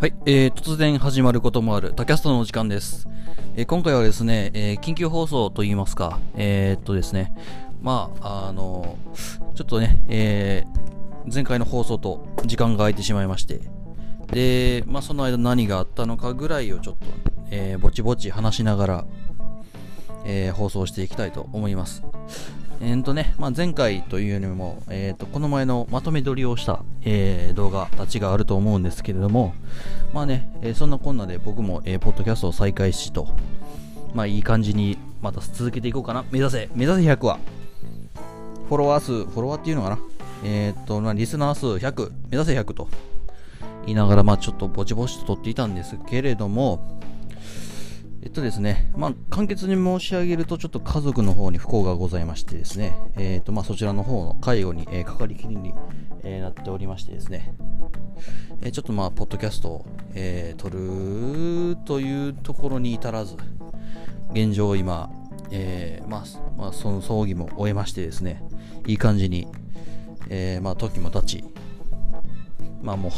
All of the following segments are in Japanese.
はい、えー、突然始まることもある、タキャストのお時間です。えー今回はですね、えー緊急放送といいますか、えーっとですね、まあ、あのちょっとね、えー前回の放送と時間が空いてしまいまして、で、まあ、その間何があったのかぐらいをちょっと、えーぼちぼち話しながら、えー放送していきたいと思います。えーとね、まあ、前回というよりも、えーと、この前のまとめ撮りをした、えー動画たちがあると思うんですけれども、まあね、えーそんなこんなで僕も、えーポッドキャストを再開しと、まあいい感じにまた続けていこうかな。目指せ、目指せ100は。フォロワー数、フォロワーっていうのかな。えーと、まあ、リスナー数100、目指せ100と言いながら、まあちょっとぼちぼちと撮っていたんですけれども、えっとですね、まあ、簡潔に申し上げると、ちょっと家族の方に不幸がございましてですね、えっと、まあ、そちらの方の介護に、えーかかりきりに、えーなっておりましてですね、えーちょっとまあ、ポッドキャストを、えー撮るというところに至らず、現状今、えーまあ、まあ、その葬儀も終えましてですね、いい感じに、えーまあ、時も経ち、まあもう、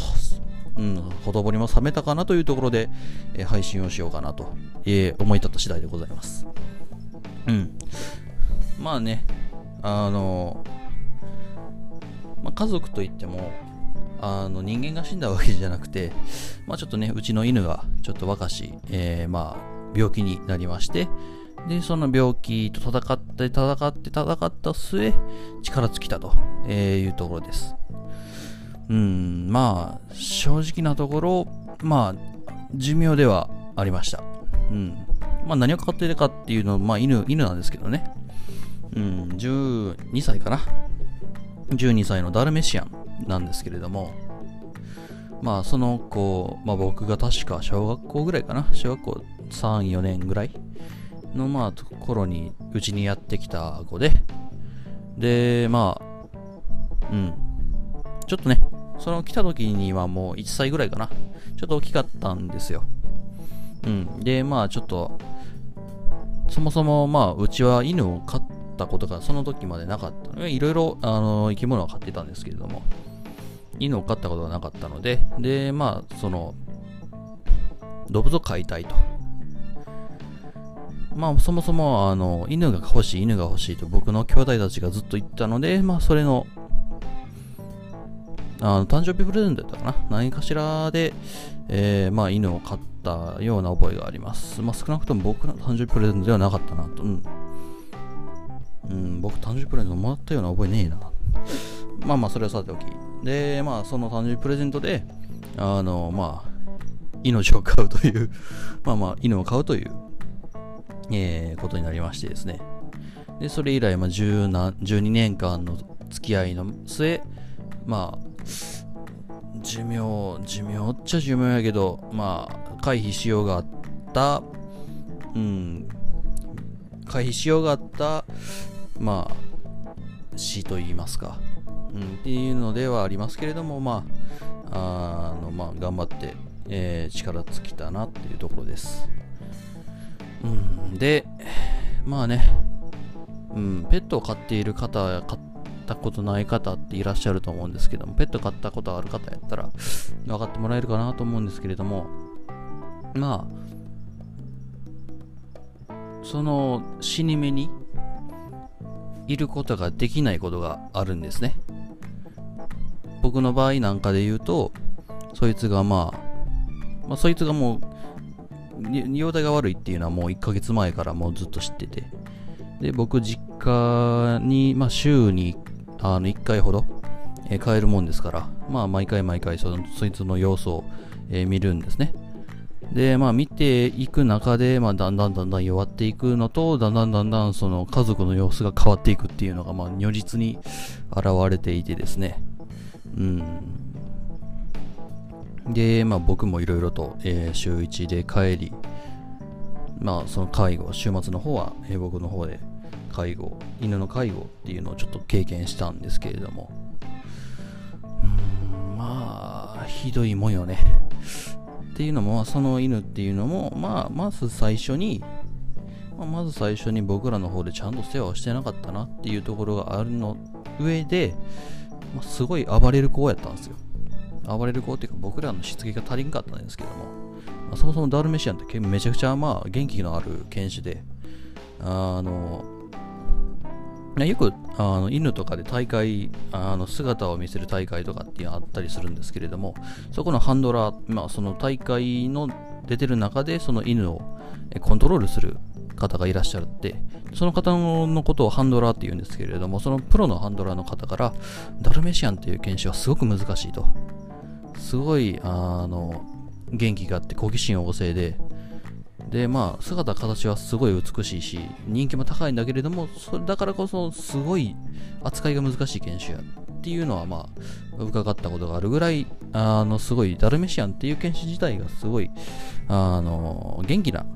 うん、ほとぼりも冷めたかなというところで、えー配信をしようかなと、えー思い立った次第でございます。うん。まあね、あの、まあ、家族といっても、あの人間が死んだわけじゃなくて、まあ、ちょっとね、うちの犬がちょっと若し、えーまあ、病気になりまして、で、その病気と戦って、戦って、戦った末、力尽きたと、えいうところです。うん、まあ、正直なところ、まあ、寿命ではありました。うん。まあ、何をかかっているかっていうのは、まあ、犬、犬なんですけどね。うん、12歳かな。12歳のダルメシアンなんですけれども、まあ、その子、まあ、僕が確か小学校ぐらいかな。小学校3、4年ぐらいの、まあ、と頃に、うちにやってきた子で、で、まあ、うん。ちょっとね、その来た時にはもう1歳ぐらいかな。ちょっと大きかったんですよ。うん。で、まあちょっと、そもそもまあうちは犬を飼ったことがその時までなかったので、いろいろあの生き物は飼ってたんですけれども、犬を飼ったことがなかったので、で、まあその、動物を飼いたいと。まあそもそもあの犬が欲しい、犬が欲しいと僕の兄弟たちがずっと言ったので、まあそれのあの誕生日プレゼントだったかな？何かしらで、えーまあ、犬を飼ったような覚えがあります。まあ、少なくとも僕の誕生日プレゼントではなかったなと。うん。うん、僕誕生日プレゼントもらったような覚えねえな。まあまあ、それはさておき。で、まあ、その誕生日プレゼントで、あの、まあ、命を飼うという、まあまあ、犬を飼うという、えーことになりましてですね。で、それ以来、まあ、10な12年間の付き合いの末、まあ、寿命、寿命っちゃ寿命やけど、まあ、回避しようがあった、うん、回避しようがあった、まあ、死と言いますか、うん、っていうのではありますけれども、まあ、あの、まあ、頑張って、えー力尽きたなっていうところです。うん、で、まあね、うん、ペットを飼っている方飼ったことない方っていらっしゃると思うんですけども、ペット飼ったことある方やったら分かってもらえるかなと思うんですけれども、まあ、その死に目にいることができないことがあるんですね。僕の場合なんかで言うと、そいつがまあ、まあ、そいつがもう、容体が悪いっていうのはもう1ヶ月前からもうずっと知ってて、で、僕、実家に、まあ、週にあの1回ほど、えー帰るもんですから、まあ、毎回毎回その、そいつの様子を、えー見るんですね。で、まあ、見ていく中で、まあ、だんだんだんだん弱っていくのと、だんだんだんだんその家族の様子が変わっていくっていうのが、まあ、如実に現れていてですね。うん。で、まあ、僕もいろいろと、えー週1で帰り、まあ、その介護、週末の方は、えー僕の方で介護、犬の介護っていうのをちょっと経験したんですけれども、まあ、ひどいもんよね。っていうのも、その犬っていうのも、まあ、まず最初に、ままず最初に僕らの方でちゃんと世話をしてなかったなっていうところがあるの上で、まあ、すごい暴れる子やったんですよ。暴れる子っていうか僕らのしつけが足りんかったんですけども、まあ、そもそもダルメシアンってめちゃくちゃまあ元気のある犬種で、あの、よくあの犬とかで大会あの姿を見せる大会とかっていうのあったりするんですけれどもそこのハンドラー、まあ、その大会の出てる中でその犬をコントロールする方がいらっしゃって、その方のことをハンドラーって言うんですけれども、そのプロのハンドラーの方から、ダルメシアンっていう犬種はすごく難しいと。すごい、あの、元気があって好奇心旺盛で、で、まあ、姿、形はすごい美しいし、人気も高いんだけれども、それだからこそ、すごい扱いが難しい犬種やっていうのは、まあ、伺ったことがあるぐらい、あの、すごい、ダルメシアンっていう犬種自体がすごい、あの、元気な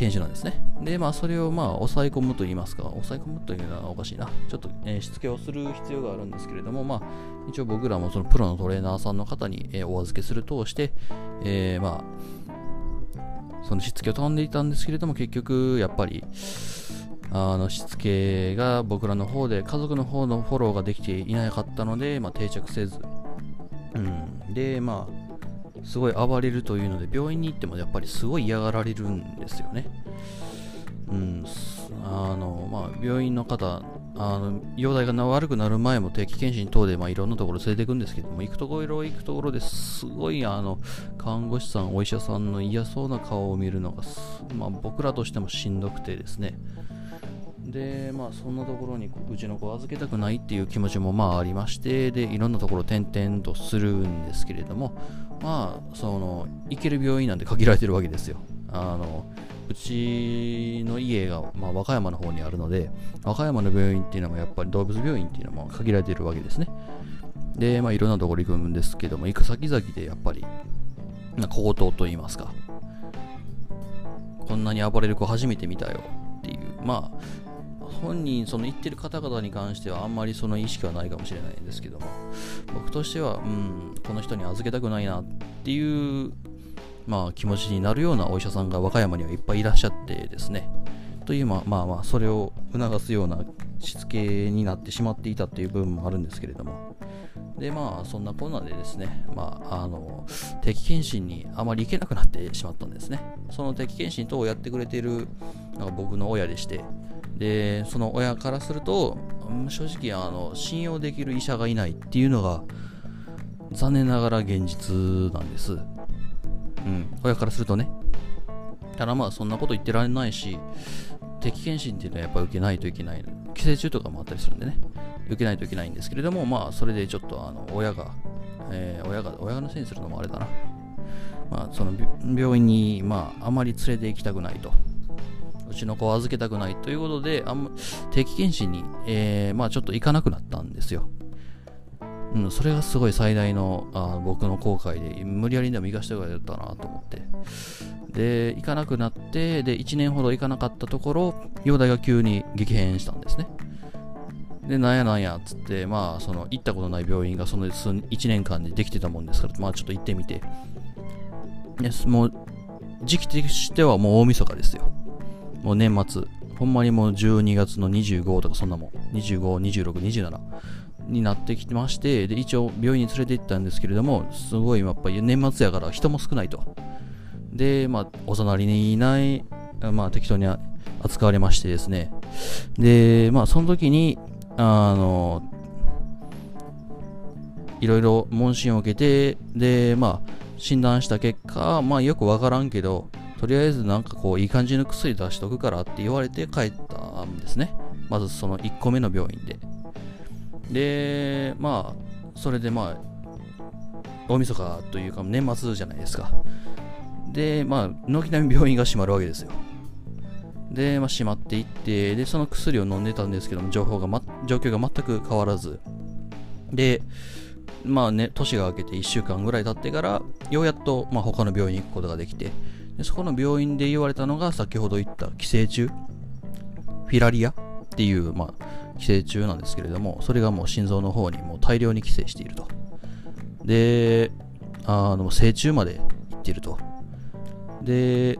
犬種なんですね。で、まあ、それをまあ、抑え込むと言いますか、抑え込むというのはおかしいな。ちょっと、えー、しつけをする必要があるんですけれども、まあ、一応僕らもそのプロのトレーナーさんの方に、えー、お預けするとして、えー、まあ、そのしつけを飛んでいたんですけれども、結局、やっぱり、あのしつけが僕らの方で家族の方のフォローができていなかったので、まあ、定着せず、うん、でまあすごい暴れるというので病院に行ってもやっぱりすごい嫌がられるんですよね。うん、あのまあ、病院の方、あの容体が悪くなる前も定期検診等で、まあ、いろんなところ連れていくんですけども、行くところ行くところですごいあの看護師さん、お医者さんの嫌そうな顔を見るのが、まあ、僕らとしてもしんどくてですね。で、まあ、そんなところにうちの子を預けたくないっていう気持ちもまあありまして、で、いろんなところ転々とするんですけれども、まあ、その、行ける病院なんて限られてるわけですよ。あの、うちの家が、まあ、和歌山の方にあるので、和歌山の病院っていうのはやっぱり動物病院っていうのも限られているわけですね。で、まあ、いろんなところ行くんですけども、行く先々でやっぱり、高騰と言いますか、こんなに暴れる子初めて見たよっていう、まあ、本人、その言ってる方々に関してはあんまりその意識はないかもしれないんですけども、僕としては、うん、この人に預けたくないなっていう、まあ、気持ちになるようなお医者さんが和歌山にはいっぱいいらっしゃってですね、という、まあまあまあ、それを促すようなしつけになってしまっていたっていう部分もあるんですけれども、で、まあ、そんなこんなでですね、まあ、あの、定期検診にあまり行けなくなってしまったんですね。その定期検診等をやってくれているなんか僕の親でして、でその親からすると正直あの信用できる医者がいないっていうのが残念ながら現実なんです、うん、親からするとね。ただまあそんなこと言ってられないし定期検診っていうのはやっぱ受けないといけない。寄生虫とかもあったりするんでね。受けないといけないんですけれどもまあそれでちょっとあの親が、えー、親が親のせいにするのもあれだな。まあその病院にまああまり連れて行きたくないと。うちの子を預けたくないということで、あんま定期検診に、えー、まあちょっと行かなくなったんですよ。うん、それがすごい最大のあ僕の後悔で、無理やりでも行かしてくれたなと思って。で、行かなくなって、で、1年ほど行かなかったところ、容体が急に激変したんですね。で、なんやなんやっつって、まあ、その、行ったことない病院がその1年間でできてたもんですから、まあ、ちょっと行ってみて。でもう、時期としてはもう大晦日ですよ。もう年末、ほんまにもう12月の25とかそんなもん、25、26、27になってきまして、で、一応病院に連れて行ったんですけれども、すごいやっぱり年末やから人も少ないと。で、まあ、お隣にいない、まあ、適当に扱われましてですね。で、まあ、その時に、あの、いろいろ問診を受けて、で、まあ、診断した結果、まあ、よくわからんけど、とりあえずなんかこういい感じの薬出しとくからって言われて帰ったんですね。まずその1個目の病院で。で、まあ、それでまあ、大晦日というか年末じゃないですか。で、まあ、軒並み病院が閉まるわけですよ。で、まあ、閉まっていって、で、その薬を飲んでたんですけども、情報が、ま、状況が全く変わらず。で、まあね、年が明けて1週間ぐらい経ってから、ようやっと、まあ、他の病院に行くことができて、でそこの病院で言われたのが先ほど言った寄生虫フィラリアっていう、まあ、寄生虫なんですけれどもそれがもう心臓の方にもう大量に寄生しているとであの成虫までいっているとで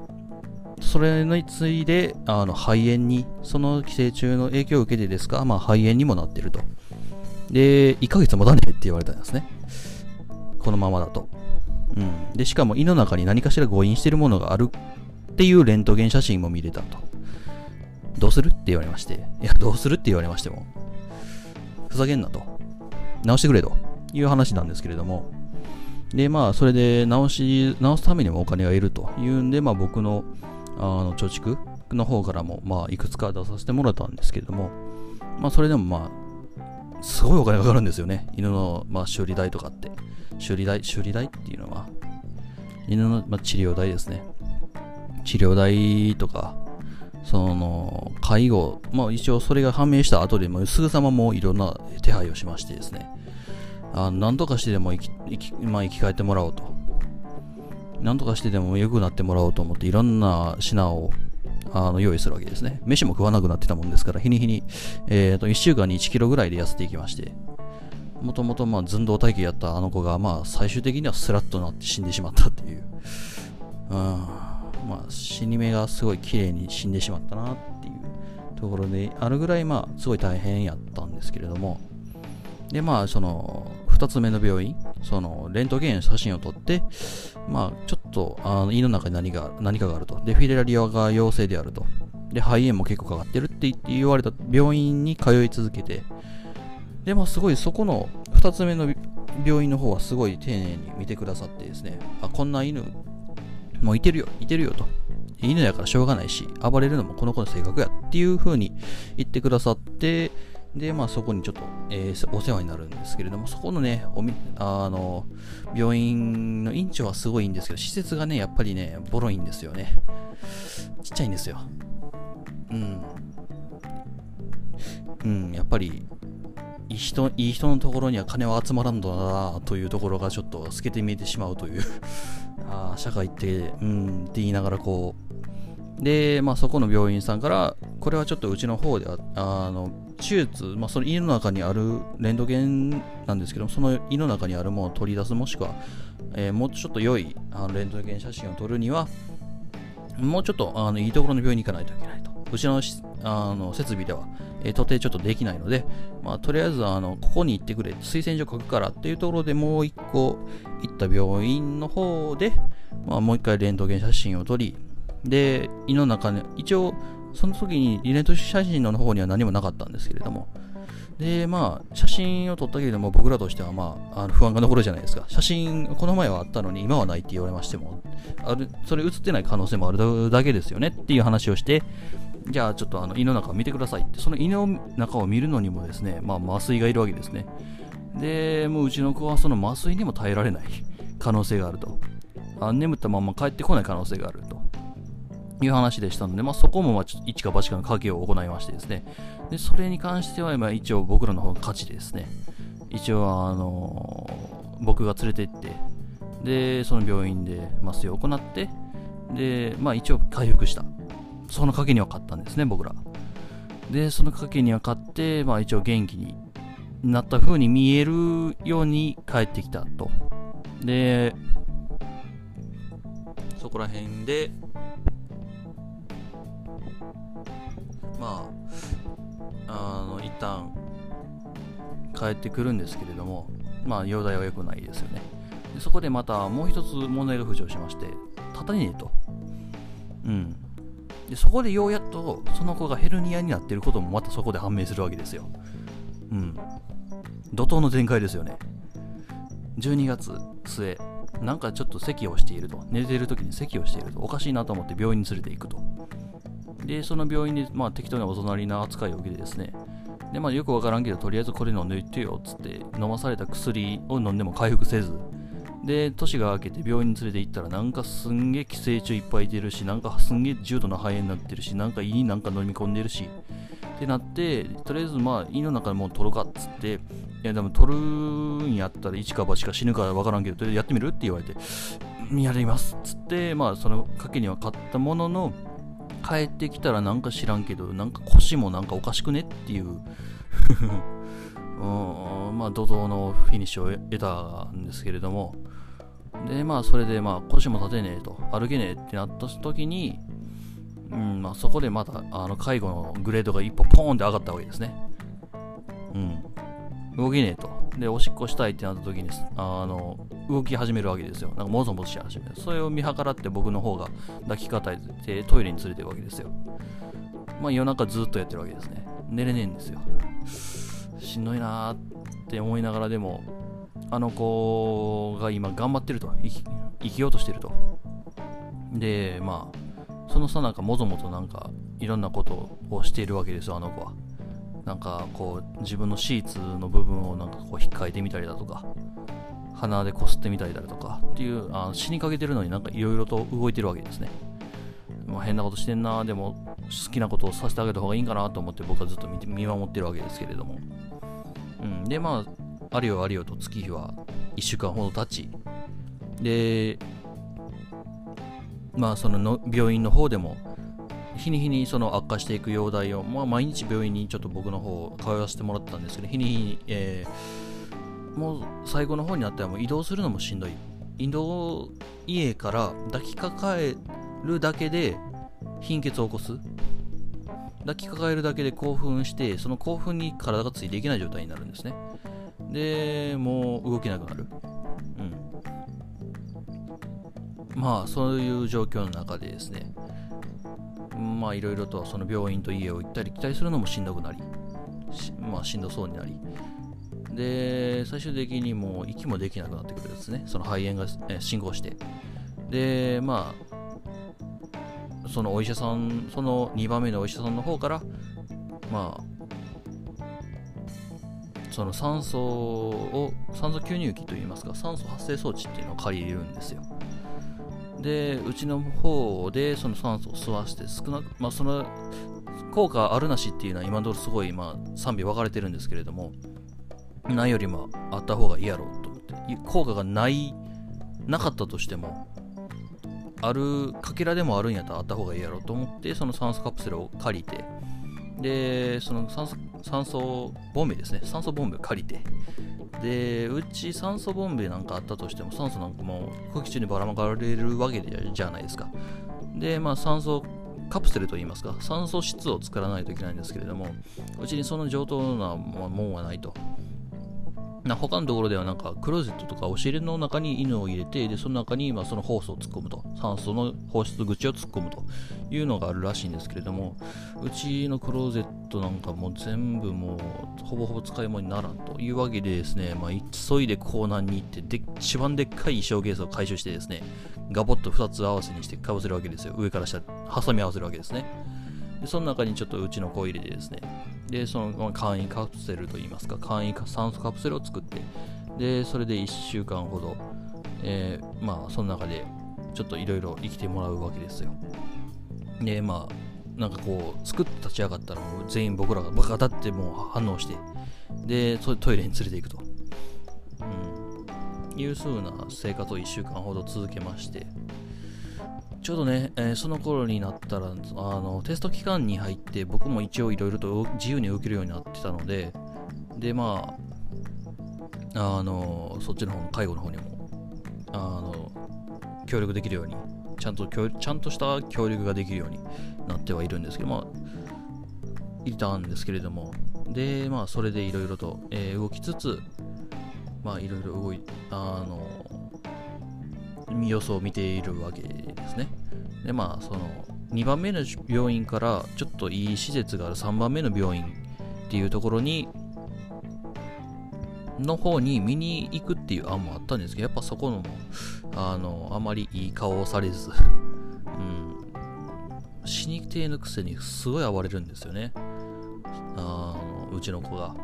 それについであの肺炎にその寄生虫の影響を受けてですか、まあ、肺炎にもなってるとで1ヶ月もたねって言われたんですねこのままだと。うん。で、しかも胃の中に何かしら誤飲してるものがあるっていうレントゲン写真も見れたと。どうする？って言われまして。いや、どうする？って言われましても。ふざけんなと。直してくれという話なんですけれども。で、まあ、それで直し、直すためにもお金がいるというんで、まあ、僕の、あの、貯蓄の方からも、まあ、いくつか出させてもらったんですけれども、まあ、それでもまあ、すごいお金かかるんですよね。犬の、まあ、修理代とかって。修理代、修理代っていうのは、犬の、まあ、治療代ですね。治療代とか、その、介護、まあ一応それが判明した後でもすぐさまもういろんな手配をしましてですね、あなんとかしてでも生き生き,、まあ、生き返ってもらおうと。なんとかしてでも良くなってもらおうと思っていろんな品をあの用意するわけですね。飯も食わなくなってたもんですから、日に日に、えー、と1週間に1キロぐらいで痩せていきまして、もともとまあ寸胴体型やったあの子が、まあ最終的にはスラッとなって死んでしまったっていう。うん、まあ死に目がすごい綺麗に死んでしまったなっていうところであるぐらい、まあすごい大変やったんですけれども、で、まあその、2つ目の病院、その、レントゲン写真を撮って、まあ、ちょっと、あの胃の中に何が何かがあると。で、フィレラリアが陽性であると。で、肺炎も結構かかってるって言われた病院に通い続けて、で、まあ、すごいそこの2つ目の病院の方はすごい丁寧に見てくださってですね、あ、こんな犬、もういてるよ、いてるよと。犬やからしょうがないし、暴れるのもこの子の性格やっていう風に言ってくださって、で、まあそこにちょっと、えー、お世話になるんですけれども、そこのね、おみあの、病院の院長はすごいんですけど、施設がね、やっぱりね、ボロいんですよね。ちっちゃいんですよ。うん。うん、やっぱり、いい人、いい人のところには金は集まらんだなというところがちょっと透けて見えてしまうというあ社会って、うんって言いながらこう、で、まあそこの病院さんから、これはちょっとうちの方では、あの、手術、まあ、その胃の中にあるレントゲンなんですけどその胃の中にあるものを取り出すもしくは、えー、もうちょっと良いあのレントゲン写真を撮るにはもうちょっとあのいいところの病院に行かないといけないと。うちのあの設備では、えー、とてちょっとできないので、まあ、とりあえずあのここに行ってくれ推薦状書くからっていうところでもう一個行った病院の方で、まあ、もう一回レントゲン写真を撮りで胃の中に一応その時にリレント写真の方には何もなかったんですけれども、で、まあ、写真を撮ったけれども、僕らとしては、まあ、あの不安が残るじゃないですか。写真、この前はあったのに、今はないって言われましても、あるそれ写ってない可能性もあるだけですよねっていう話をして、じゃあ、ちょっとあの胃の中を見てくださいって、その胃の中を見るのにもですね、まあ、麻酔がいるわけですね。で、もううちの子はその麻酔にも耐えられない可能性があると。あ眠ったまま帰ってこない可能性があると。いう話でしたので、まあ、そこもまあ一か八かの賭けを行いましてですね、でそれに関してはま一応僕らの方が勝ちでですね、一応、あのー、僕が連れて行って、で、その病院で麻酔を行って、で、まあ一応回復した。その賭けには勝ったんですね、僕ら。で、その賭けには勝って、まあ一応元気になった風に見えるように帰ってきたと。で、そこら辺で、まあ、あの、一旦帰ってくるんですけれども、まあ、容体は良くないですよね。でそこでまたもう一つ問題が浮上しまして、立たねえと。うん。で、そこでようやっと、その子がヘルニアになってることもまたそこで判明するわけですよ。うん。怒涛の展開ですよね。12月末、なんかちょっと咳をしていると。寝ている時に咳をしていると。おかしいなと思って病院に連れて行くと。で、その病院で、まあ、適当なお隣な扱いを受けてですね、で、まあ、よくわからんけど、とりあえずこれ飲んでいってよ、つって、飲まされた薬を飲んでも回復せず、で、年が明けて病院に連れて行ったら、なんかすんげえ寄生虫いっぱいいてるし、なんかすんげえ重度な肺炎になってるし、なんか胃になんか飲み込んでるし、ってなって、とりあえずまあ胃の中でもう取るかっつって、いやでも取るんやったら一か八か死ぬかわからんけど、とりあえずやってみるって言われて、やりますっつって、まあその賭けには勝ったものの、帰ってきたらなんか知らんけど、なんか腰もなんかおかしくねっていう うん、まあ、怒涛のフィニッシュを得たんですけれども、で、まあ、それで、まあ、腰も立てねえと、歩けねえってなった時に、うん、まあ、そこでまた、あの、介護のグレードが一歩ポーンって上がったわけですね。うん。動けねえと。で、おしっこしたいってなった時に、あの、動き始めるわけですよ。なんかもぞもぞし始める。それを見計らって僕の方が抱きかたえてトイレに連れてるわけですよ。まあ夜中ずっとやってるわけですね。寝れねえんですよ。しんどいなーって思いながらでも、あの子が今頑張ってると。生きようとしてると。で、まあ、そのさなんかもぞもぞなんかいろんなことをしているわけですよ、あの子は。なんかこう自分のシーツの部分をなんかこう引っかいてみたりだとか鼻でこすってみたりだとかっていうあ死にかけてるのになんかいろいろと動いてるわけですね、まあ、変なことしてんなでも好きなことをさせてあげた方がいいんかなと思って僕はずっと見守ってるわけですけれども、うん、でまああるよあるよと月日は1週間ほど経ちでまあそのの病院の方でも日に日にその悪化していく容体を、まあ、毎日病院にちょっと僕の方通わせてもらったんですけど日に日に、えー、もう最後の方になったらもう移動するのもしんどい。移動家から抱きかかえるだけで貧血を起こす。抱きかかえるだけで興奮してその興奮に体がついていけない状態になるんですね。でもう動けなくなるうんまあそういう状況の中でですねまあいろいろとその病院と家を行ったり来たりするのもしんどくなり、まあしんどそうになり、で、最終的にもう息もできなくなってくるんですね。その肺炎が、え進行して。で、まあ、そのお医者さん、その2番目のお医者さんの方から、まあ、その酸素を、酸素吸入器といいますか、酸素発生装置っていうのを借りるんですよ。でうちの方でその酸素を吸わせて少なくまあその効果あるなしっていうのは今のところすごいまあ賛否分かれてるんですけれどもないよりもあった方がいいやろうと思って効果がないなかったとしてもあるかけらでもあるんやったらあった方がいいやろうと思ってその酸素カプセルを借りてでその酸素酸素ボンベですね。酸素ボンベを借りて。でうち酸素ボンベなんかあったとしても酸素なんかも空気中にばらまかれるわけじゃないですか。でまあ酸素カプセルといいますか酸素質を作らないといけないんですけれどもうちにその上等なもんはないと。な他のところではなんかクローゼットとか押し入れの中に犬を入れてでその中にまあそのホースを突っ込むと。酸素の放出口を突っ込むというのがあるらしいんですけれどもうちのクローゼットなんかもう全部もうほぼほぼ使い物にならんというわけでですね、まあ、急いでコーナーに行ってで一番でっかい衣装ケースを回収してですねガボッと2つ合わせにしてかぶせるわけですよ。上から下挟み合わせるわけですね。でその中にちょっとうちの子入れてですね。でその簡易カプセルといいますか簡易酸素カプセルを作ってでそれで1週間ほど、えー、まあその中でちょっといろいろ生きてもらうわけですよ。でまあなんかこう作って立ち上がったら全員僕らがバカだってもう反応してでトイレに連れていくと、うん、いう風な生活を1週間ほど続けまして。ちょうどね、えー、その頃になったらあのテスト期間に入って僕も一応いろいろと自由に受けるようになってたのででまああのそっちの方の介護の方にもあの協力できるようにちゃんとちゃんとした協力ができるようになってはいるんですけどまあいたんですけれどもでまあそれでいろいろと、えー、動きつつまあいろいろ動いあの様子を見ているわけですね。で、まあ、その、2番目の病院からちょっといい施設がある3番目の病院っていうところに、の方に見に行くっていう案もあったんですけど、やっぱそこの、あの、あまりいい顔をされず、うん、死にてのくせにすごい暴れるんですよね。あの、うちの子が。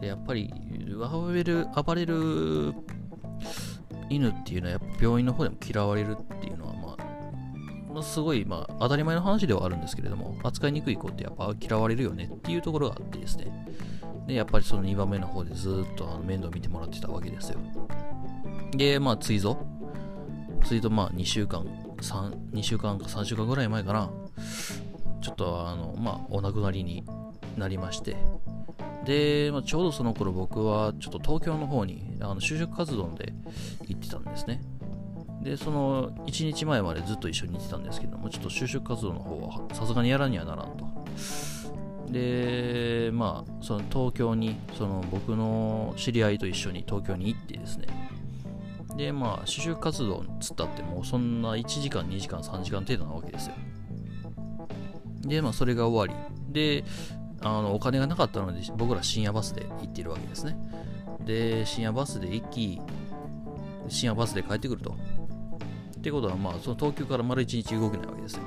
で、やっぱり、暴れる、暴れる犬っていうのはやっぱ病院の方でも嫌われるっていうのは、まあ、まあ、すごい、まあ、当たり前の話ではあるんですけれども、扱いにくい子ってやっぱ嫌われるよねっていうところがあってですね。で、やっぱりその2番目の方でずっとあの面倒見てもらってたわけですよ。で、まあ、追贈追贈まあ2週間、3、2週間か3週間ぐらい前かな。ちょっとあの、まあ、お亡くなりになりまして、で、まあ、ちょうどその頃僕はちょっと東京の方にあの就職活動で行ってたんですね。で、その1日前までずっと一緒に行ってたんですけども、ちょっと就職活動の方はさすがにやらにはならんと。で、まあ、その東京に、その僕の知り合いと一緒に東京に行ってですね、で、まあ、就職活動つったってもうそんな1時間、2時間、3時間程度なわけですよ。で、まあ、それが終わり。で、あのお金がなかったので、僕ら深夜バスで行ってるわけですね。で、深夜バスで行き、深夜バスで帰ってくると。ってことは、まあ、その東京から丸1日動けないわけですよ。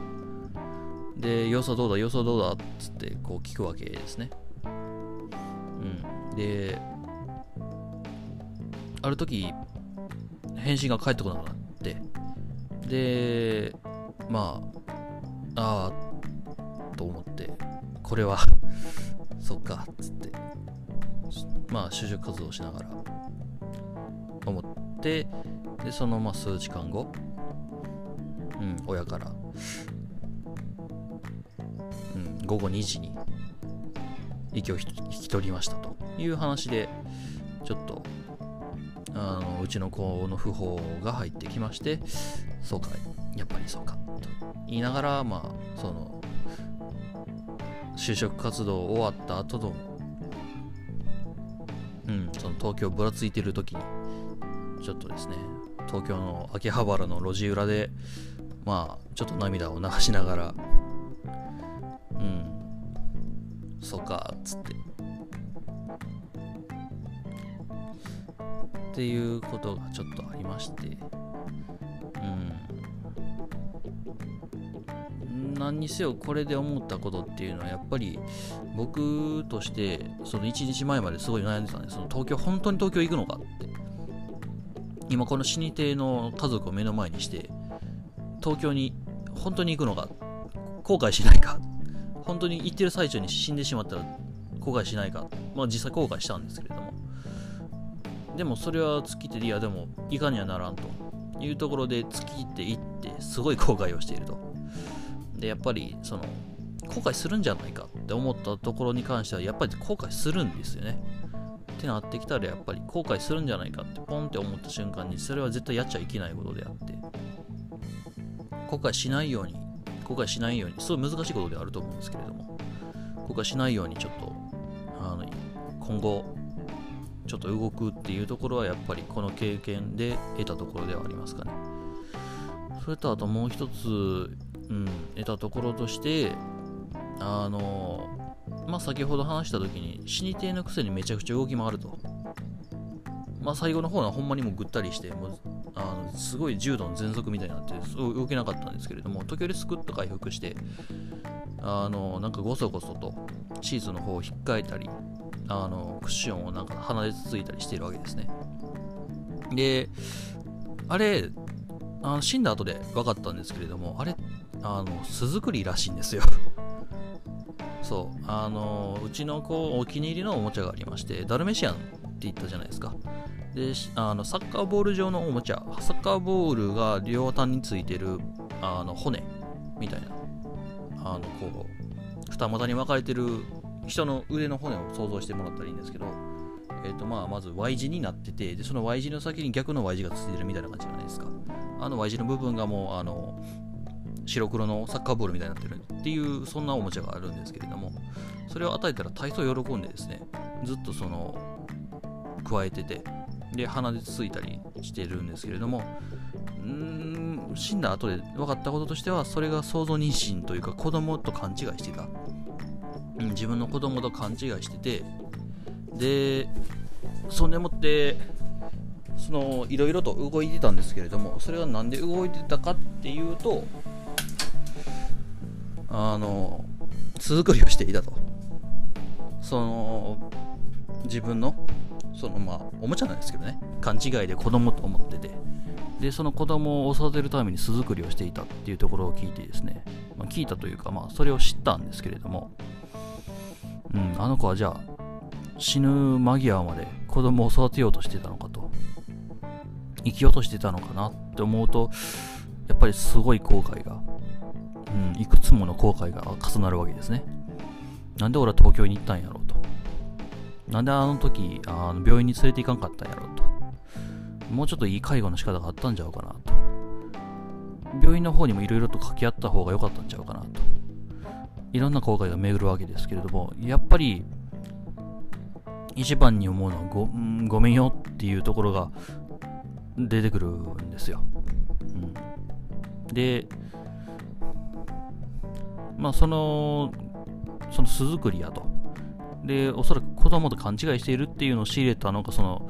で、様子はどうだ、様子はどうだ？っつって、こう聞くわけですね。うん。で、ある時、返信が返ってこなくなって、で、まあ、ああ、と思って、これは そっか、つって、まあ、就職活動しながら、思って、で、そのまあ数時間後、うん、親から、うん、午後2時に。息を引き取りました。という話で、ちょっと、あのうちの子の訃報が入ってきまして、そうか、やっぱりそうか、と言いながら、まあ、その、就職活動終わった後の、うん、その東京ぶらついてる時に、ちょっとですね、東京の秋葉原の路地裏で、まあ、ちょっと涙を流しながら、うん、そうかっ、つって。っていうことがちょっとありまして、うん。何にせよこれで思ったことっていうのはやっぱり僕としてその1日前まですごい悩んでたんでその東京本当に東京行くのかって今この死に亭の家族を目の前にして東京に本当に行くのか後悔しないか。本当に行ってる最中に死んでしまったら後悔しないか。まあ実際後悔したんですけれども。でもそれは突き切っていやでもいかにはならんと。いうところで突き切っていってすごい後悔をしていると。でやっぱりその後悔するんじゃないかって思ったところに関してはやっぱり後悔するんですよね。ってなってきたらやっぱり後悔するんじゃないかってポンって思った瞬間にそれは絶対やっちゃいけないことであって。後悔しないように後悔しないようにすごい難しいことではあると思うんですけれども。後悔しないようにちょっとあの今後ちょっと動くっていうところはやっぱりこの経験で得たところではありますかね。それとあともう一つ、うん、得たところとしてあのまあ先ほど話した時に死に亭のくせにめちゃくちゃ動き回ると。まあ最後の方はほんまにもうぐったりしてもうあのすごい重度の喘息みたいになって動けなかったんですけれども時折スクッと回復してあのなんかごそごそとシーズの方を引っかえたりあのクッションをなんか鼻でつついたりしているわけですね。であれあの死んだ後で分かったんですけれどもあれあの巣作りらしいんですよ。そう。あのうちの子お気に入りのおもちゃがありましてダルメシアンって言ったじゃないですか。であのサッカーボール状のおもちゃ。サッカーボールが両端についてるあの骨みたいなあのこう二股に分かれてる人の腕の骨を想像してもらったらいいんですけど、えーとまあ、まず Y 字になっててでその Y 字の先に逆の Y 字がついてるみたいな感じじゃないですか。あの Y 字の部分がもうあの白黒のサッカーボールみたいになってるっていうそんなおもちゃがあるんですけれどもそれを与えたら体操喜んでですねずっとその加えててで鼻でつついたりしてるんですけれどもうん死んだ後で分かったこととしてはそれが想像妊娠というか子供と勘違いしてた、うん、自分の子供と勘違いしててでそんでもってそのいろいろと動いてたんですけれどもそれが何で動いてたかっていうとあの巣作りをしていたと。その自分のそのまあおもちゃなんですけどね。勘違いで子供と思ってて。でその子供を育てるために巣作りをしていたっていうところを聞いてですね、まあ、聞いたというかまあそれを知ったんですけれども。うんあの子はじゃあ死ぬ間際まで子供を育てようとしてたのかと。生きようとしてたのかなって思うとやっぱりすごい後悔が、うん、いくつもの後悔が重なるわけですね。なんで俺は東京に行ったんやろうと。なんであの時あの病院に連れて行かんかったんやろうと。もうちょっといい介護の仕方があったんちゃうかなと。病院の方にもいろいろと掛け合った方が良かったんちゃうかなと。いろんな後悔が巡るわけですけれども、やっぱり、一番に思うのはご、ごめんよっていうところが出てくるんですよ。うん、で、まあ、その、その巣作りやと。で、おそらく子供と勘違いしているっていうのを仕入れたのが、その、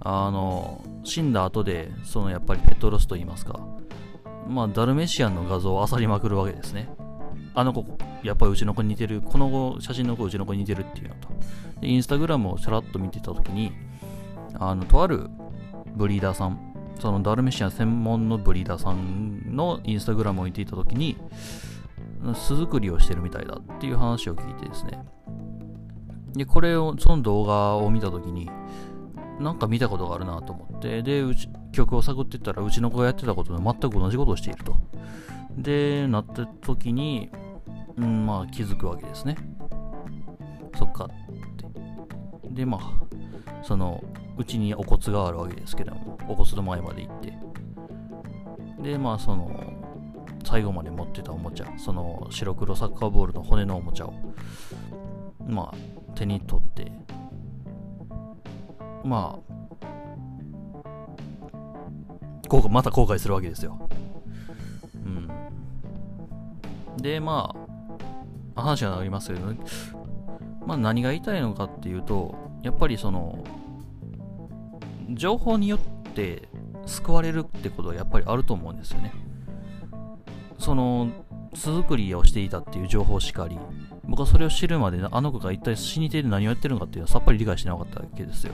あの、死んだ後で、そのやっぱりペトロスと言いますか、まあ、ダルメシアンの画像を漁りまくるわけですね。あの子、やっぱりうちの子に似てる、この写真の子、うちの子に似てるっていうのと。で、インスタグラムをちゃらっと見てたときに、あの、とあるブリーダーさん、そのダルメシアン専門のブリーダーさんのインスタグラムを見ていたときに、巣作りをしてるみたいだっていう話を聞いてですね。で、これを、その動画を見たときに、なんか見たことがあるなと思って、で、うち、曲を探ってったら、うちの子がやってたことで全く同じことをしていると。で、なった時に、うん、まあ気づくわけですね。そっかって。で、まあ、その、うちにお骨があるわけですけども、お骨の前まで行って。で、まあ、その、最後まで持ってたおもちゃ、その白黒サッカーボールの骨のおもちゃを、まあ、手に取って、まあ、後悔また後悔するわけですよ。うん。で、まあ、話がなりますけど、ね、まあ何が言いたいのかっていうと、やっぱりその、情報によって救われるってことはやっぱりあると思うんですよね。その、巣作りをしていたっていう情報しかり、僕はそれを知るまであの子が一体死に手で何をやってるのかっていうのはさっぱり理解してなかったわけですよ。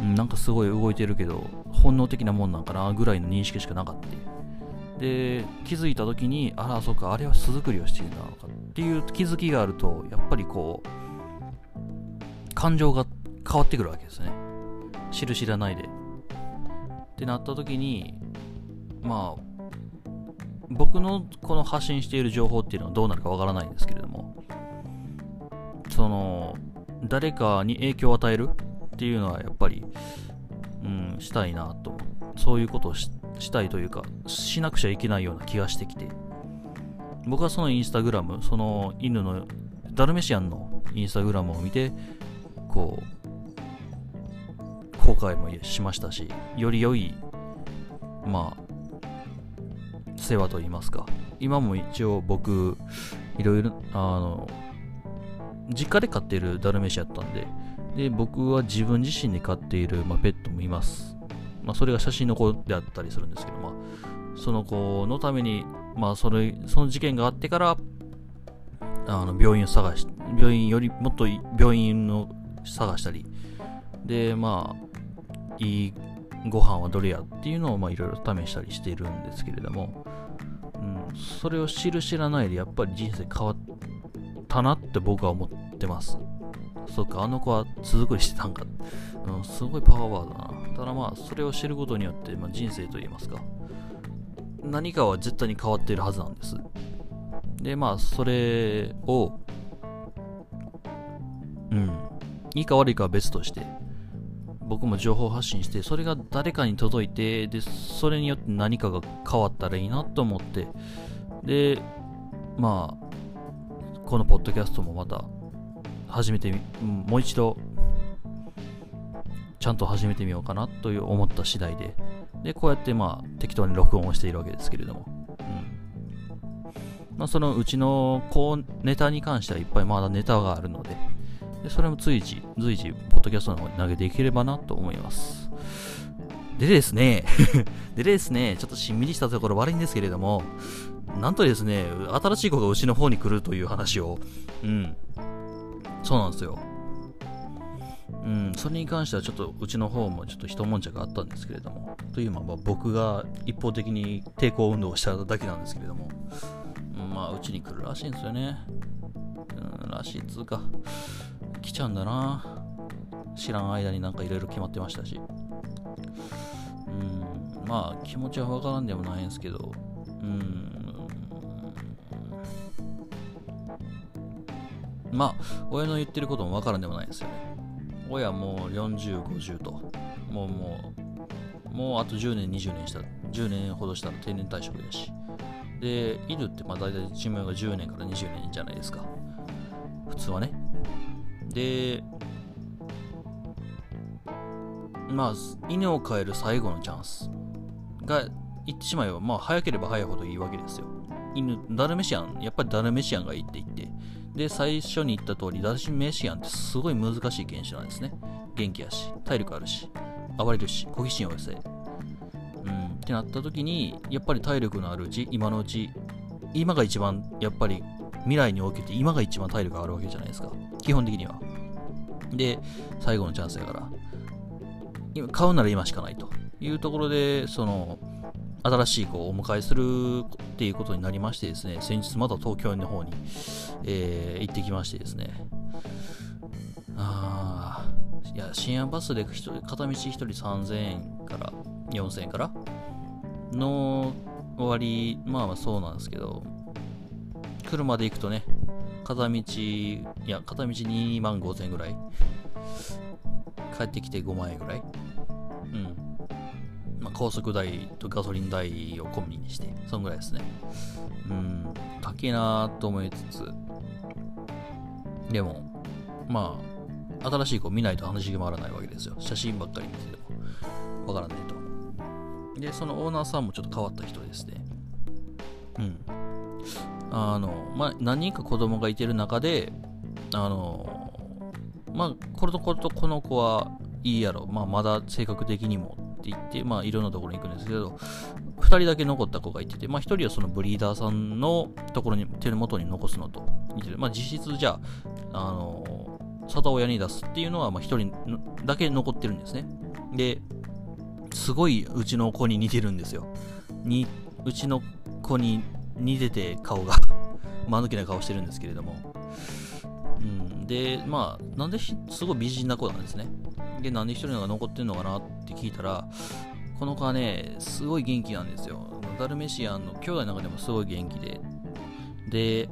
うん、なんかすごい動いてるけど、本能的なもんなんかなぐらいの認識しかなかった。で、気づいた時に、あら、そうか、あれは巣作りをしているのかっていう気づきがあると、やっぱりこう、感情が変わってくるわけですね。知る知らないで。ってなった時に、まあ、僕のこの発信している情報っていうのはどうなるかわからないんですけれども、その、誰かに影響を与えるっていうのはやっぱり、うん、したいなと。そういうことをしたいというか、しなくちゃいけないような気がしてきて。僕はそのインスタグラム、その犬の、ダルメシアンのインスタグラムを見て、こう、後悔もしましたし、より良い、まあ、世話と言いますか。今も一応僕、いろいろ、あの、実家で飼っているダルメシアだったんで、で、僕は自分自身で飼っている、まあ、ペットもいます。まあ、それが写真の子であったりするんですけど、まあ、その子のために、まあ、それ、その事件があってから、あの、病院を探し、病院よりもっと病院を探したり、で、まあ、いいご飯はどれやっていうのを、いろいろ試したりしているんですけれども、うん、それを知る知らないで、やっぱり人生変わったなって僕は思ってます。そっか、あの子は巣作りしてたんか。うん、すごいパワーワードだな。ただまあ、それを知ることによって、まあ、人生といいますか、何かは絶対に変わっているはずなんです。で、まあ、それを、うん、いいか悪いかは別として、僕も情報発信して、それが誰かに届いて、で、それによって何かが変わったらいいなと思って、で、まあ、このポッドキャストもまた始めてみ、もう一度、ちゃんと始めてみようかなという思った次第で、で、こうやってまあ、適当に録音をしているわけですけれども、うん。まあ、そのうちの、こう、ネタに関してはいっぱいまだネタがあるので、でそれも随時、随時、ポッドキャストの方に投げていければなと思います。でですね、でですね、ちょっとしんみりしたところ悪いんですけれども、なんとですね、新しい子がうちの方に来るという話を、うん、そうなんですよ。うん、それに関してはちょっとうちの方もちょっと一悶着あったんですけれども、というのは僕が一方的に抵抗運動をしただけなんですけれども、まあうちに来るらしいんですよね。うん、らしいっつうか、来ちゃうんだな。知らん間になんかいろいろ決まってましたし。うん、まあ気持ちはわからんでもないんですけど、うん、まあ、親の言ってることもわからんでもないですよね。親もう40、50と、もうもう、もうあと10年、20年した、10年ほどしたら定年退職やし。で、犬ってまあ大体寿命が10年から20年じゃないですか。普通はね。で、まあ、犬を飼える最後のチャンスが言ってしまえば、まあ、早ければ早いほどいいわけですよ。犬、ダルメシアン、やっぱりダルメシアンがいいって言って、で、最初に言った通り、ダルメシアンってすごい難しい犬種なんですね。元気やし、体力あるし、暴れるし、好奇心旺盛。うん、ってなった時に、やっぱり体力のあるうち、今のうち、今が一番、やっぱり未来におけて、今が一番体力があるわけじゃないですか。基本的には。で、最後のチャンスやから。今買うなら今しかないというところで、その、新しい子をお迎えするっていうことになりましてですね、先日また東京の方に、えー、行ってきましてですね、あいや、深夜バスで片道1人3000円から4000円からの終わり、まあまあそうなんですけど、車で行くとね、片道、いや、片道2万5000円ぐらい帰ってきて5万円ぐらい。うん。まあ、高速代とガソリン代を込みにして、そんぐらいですね。うん、高いなと思いつつ、でも、まあ、新しい子見ないと話が回らないわけですよ。写真ばっかり見てても、わからないと。で、そのオーナーさんもちょっと変わった人ですね。うん。あの、まあ、何人か子供がいてる中で、あの、まあ、これとこれとこの子はいいやろ。まあ、まだ性格的にもって言って、まあ、いろんなところに行くんですけど、2人だけ残った子がいてて、まあ、1人はそのブリーダーさんのところに、手の元に残すのと言ってて、まあ、実質じゃあ、あの里親に出すっていうのは、まあ、1人だけ残ってるんですね。で、すごいうちの子に似てるんですよ。に、うちの子に似てて顔が 間抜けな顔してるんですけれども、うん、で、まあ、なんですごい美人な子なんですね。で、なんで一人のが残ってんのかなって聞いたら、この子はね、すごい元気なんですよ。ダルメシアンの兄弟の中でもすごい元気で。で、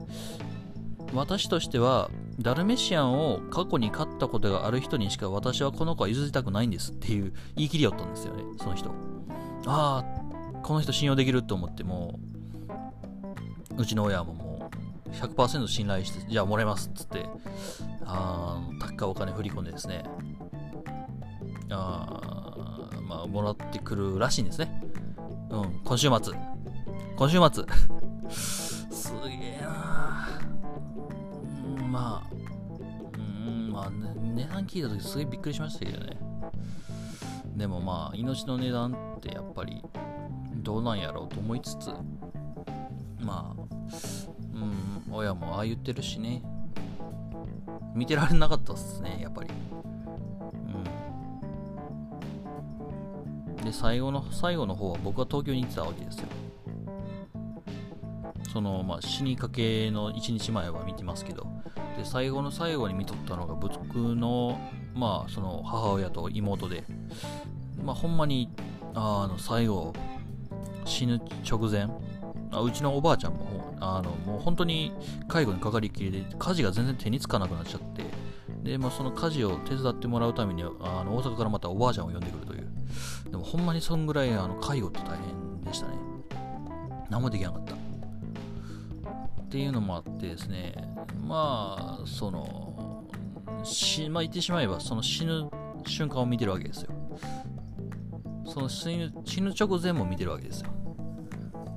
私としては、ダルメシアンを過去に飼ったことがある人にしか私はこの子は譲りたくないんですっていう言い切りよったんですよね、その人。ああ、この人信用できると思っても、うちの親ももう100%信頼して、じゃあもらいますっつって、あ高いお金振り込んでですね、あまあ、もらってくるらしいんですね。うん、今週末。今週末。すげえなうん、まあ、うん、まあ、ね、値段聞いた時すげえびっくりしましたけどね。でもまあ、命の値段ってやっぱりどうなんやろうと思いつつ、まあ、うん、親もああ言ってるしね。見てられなかったっすね、やっぱり。うん。で、最後の、最後の方は僕は東京に行ってたわけですよ。その、まあ、死にかけの1日前は見てますけど、で、最後の最後に見とったのが、僕の、まあ、その母親と妹で、まあ、ほんまに、あの、最後、死ぬ直前、あうちのおばあちゃんも、あの、もう本当に介護にかかりきりで、家事が全然手につかなくなっちゃって、で、まあ、その家事を手伝ってもらうために、あの、大阪からまたおばあちゃんを呼んでくるという。でも、ほんまにそんぐらい、あの、介護って大変でしたね。何もできなかった。っていうのもあってですね、まあ、その、し、まあ、言ってしまえば、その死ぬ瞬間を見てるわけですよ。その死ぬ死ぬ直前も見てるわけですよ。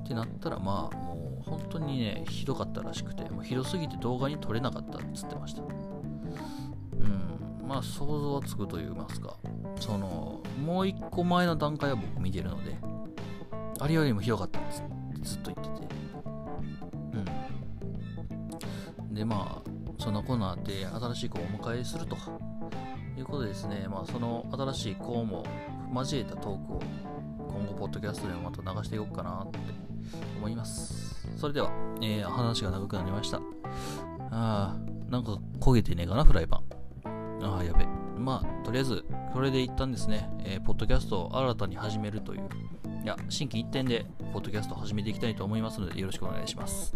ってなったらまあもう本当にねひどかったらしくてもうひどすぎて動画に撮れなかったっつってました。うんまあ想像はつくと言いますか。そのもう一個前の段階は僕見てるのであれよりもひどかったっつってずっと言ってて。うん。でまあそんなコーナーで新しい子をお迎えすると。いうことでですね、まあ、その新しい子も交えたトークを今後、ポッドキャストでもまた流していこうかなって。思います。それでは、えー、話が長くなりました。あー、なんか焦げてねえかな、フライパン。ああ、やべ。まあ、とりあえず、これで一旦ですね、えー、ポッドキャストを新たに始めるという、いや、心機一転で、ポッドキャストを始めていきたいと思いますので、よろしくお願いします。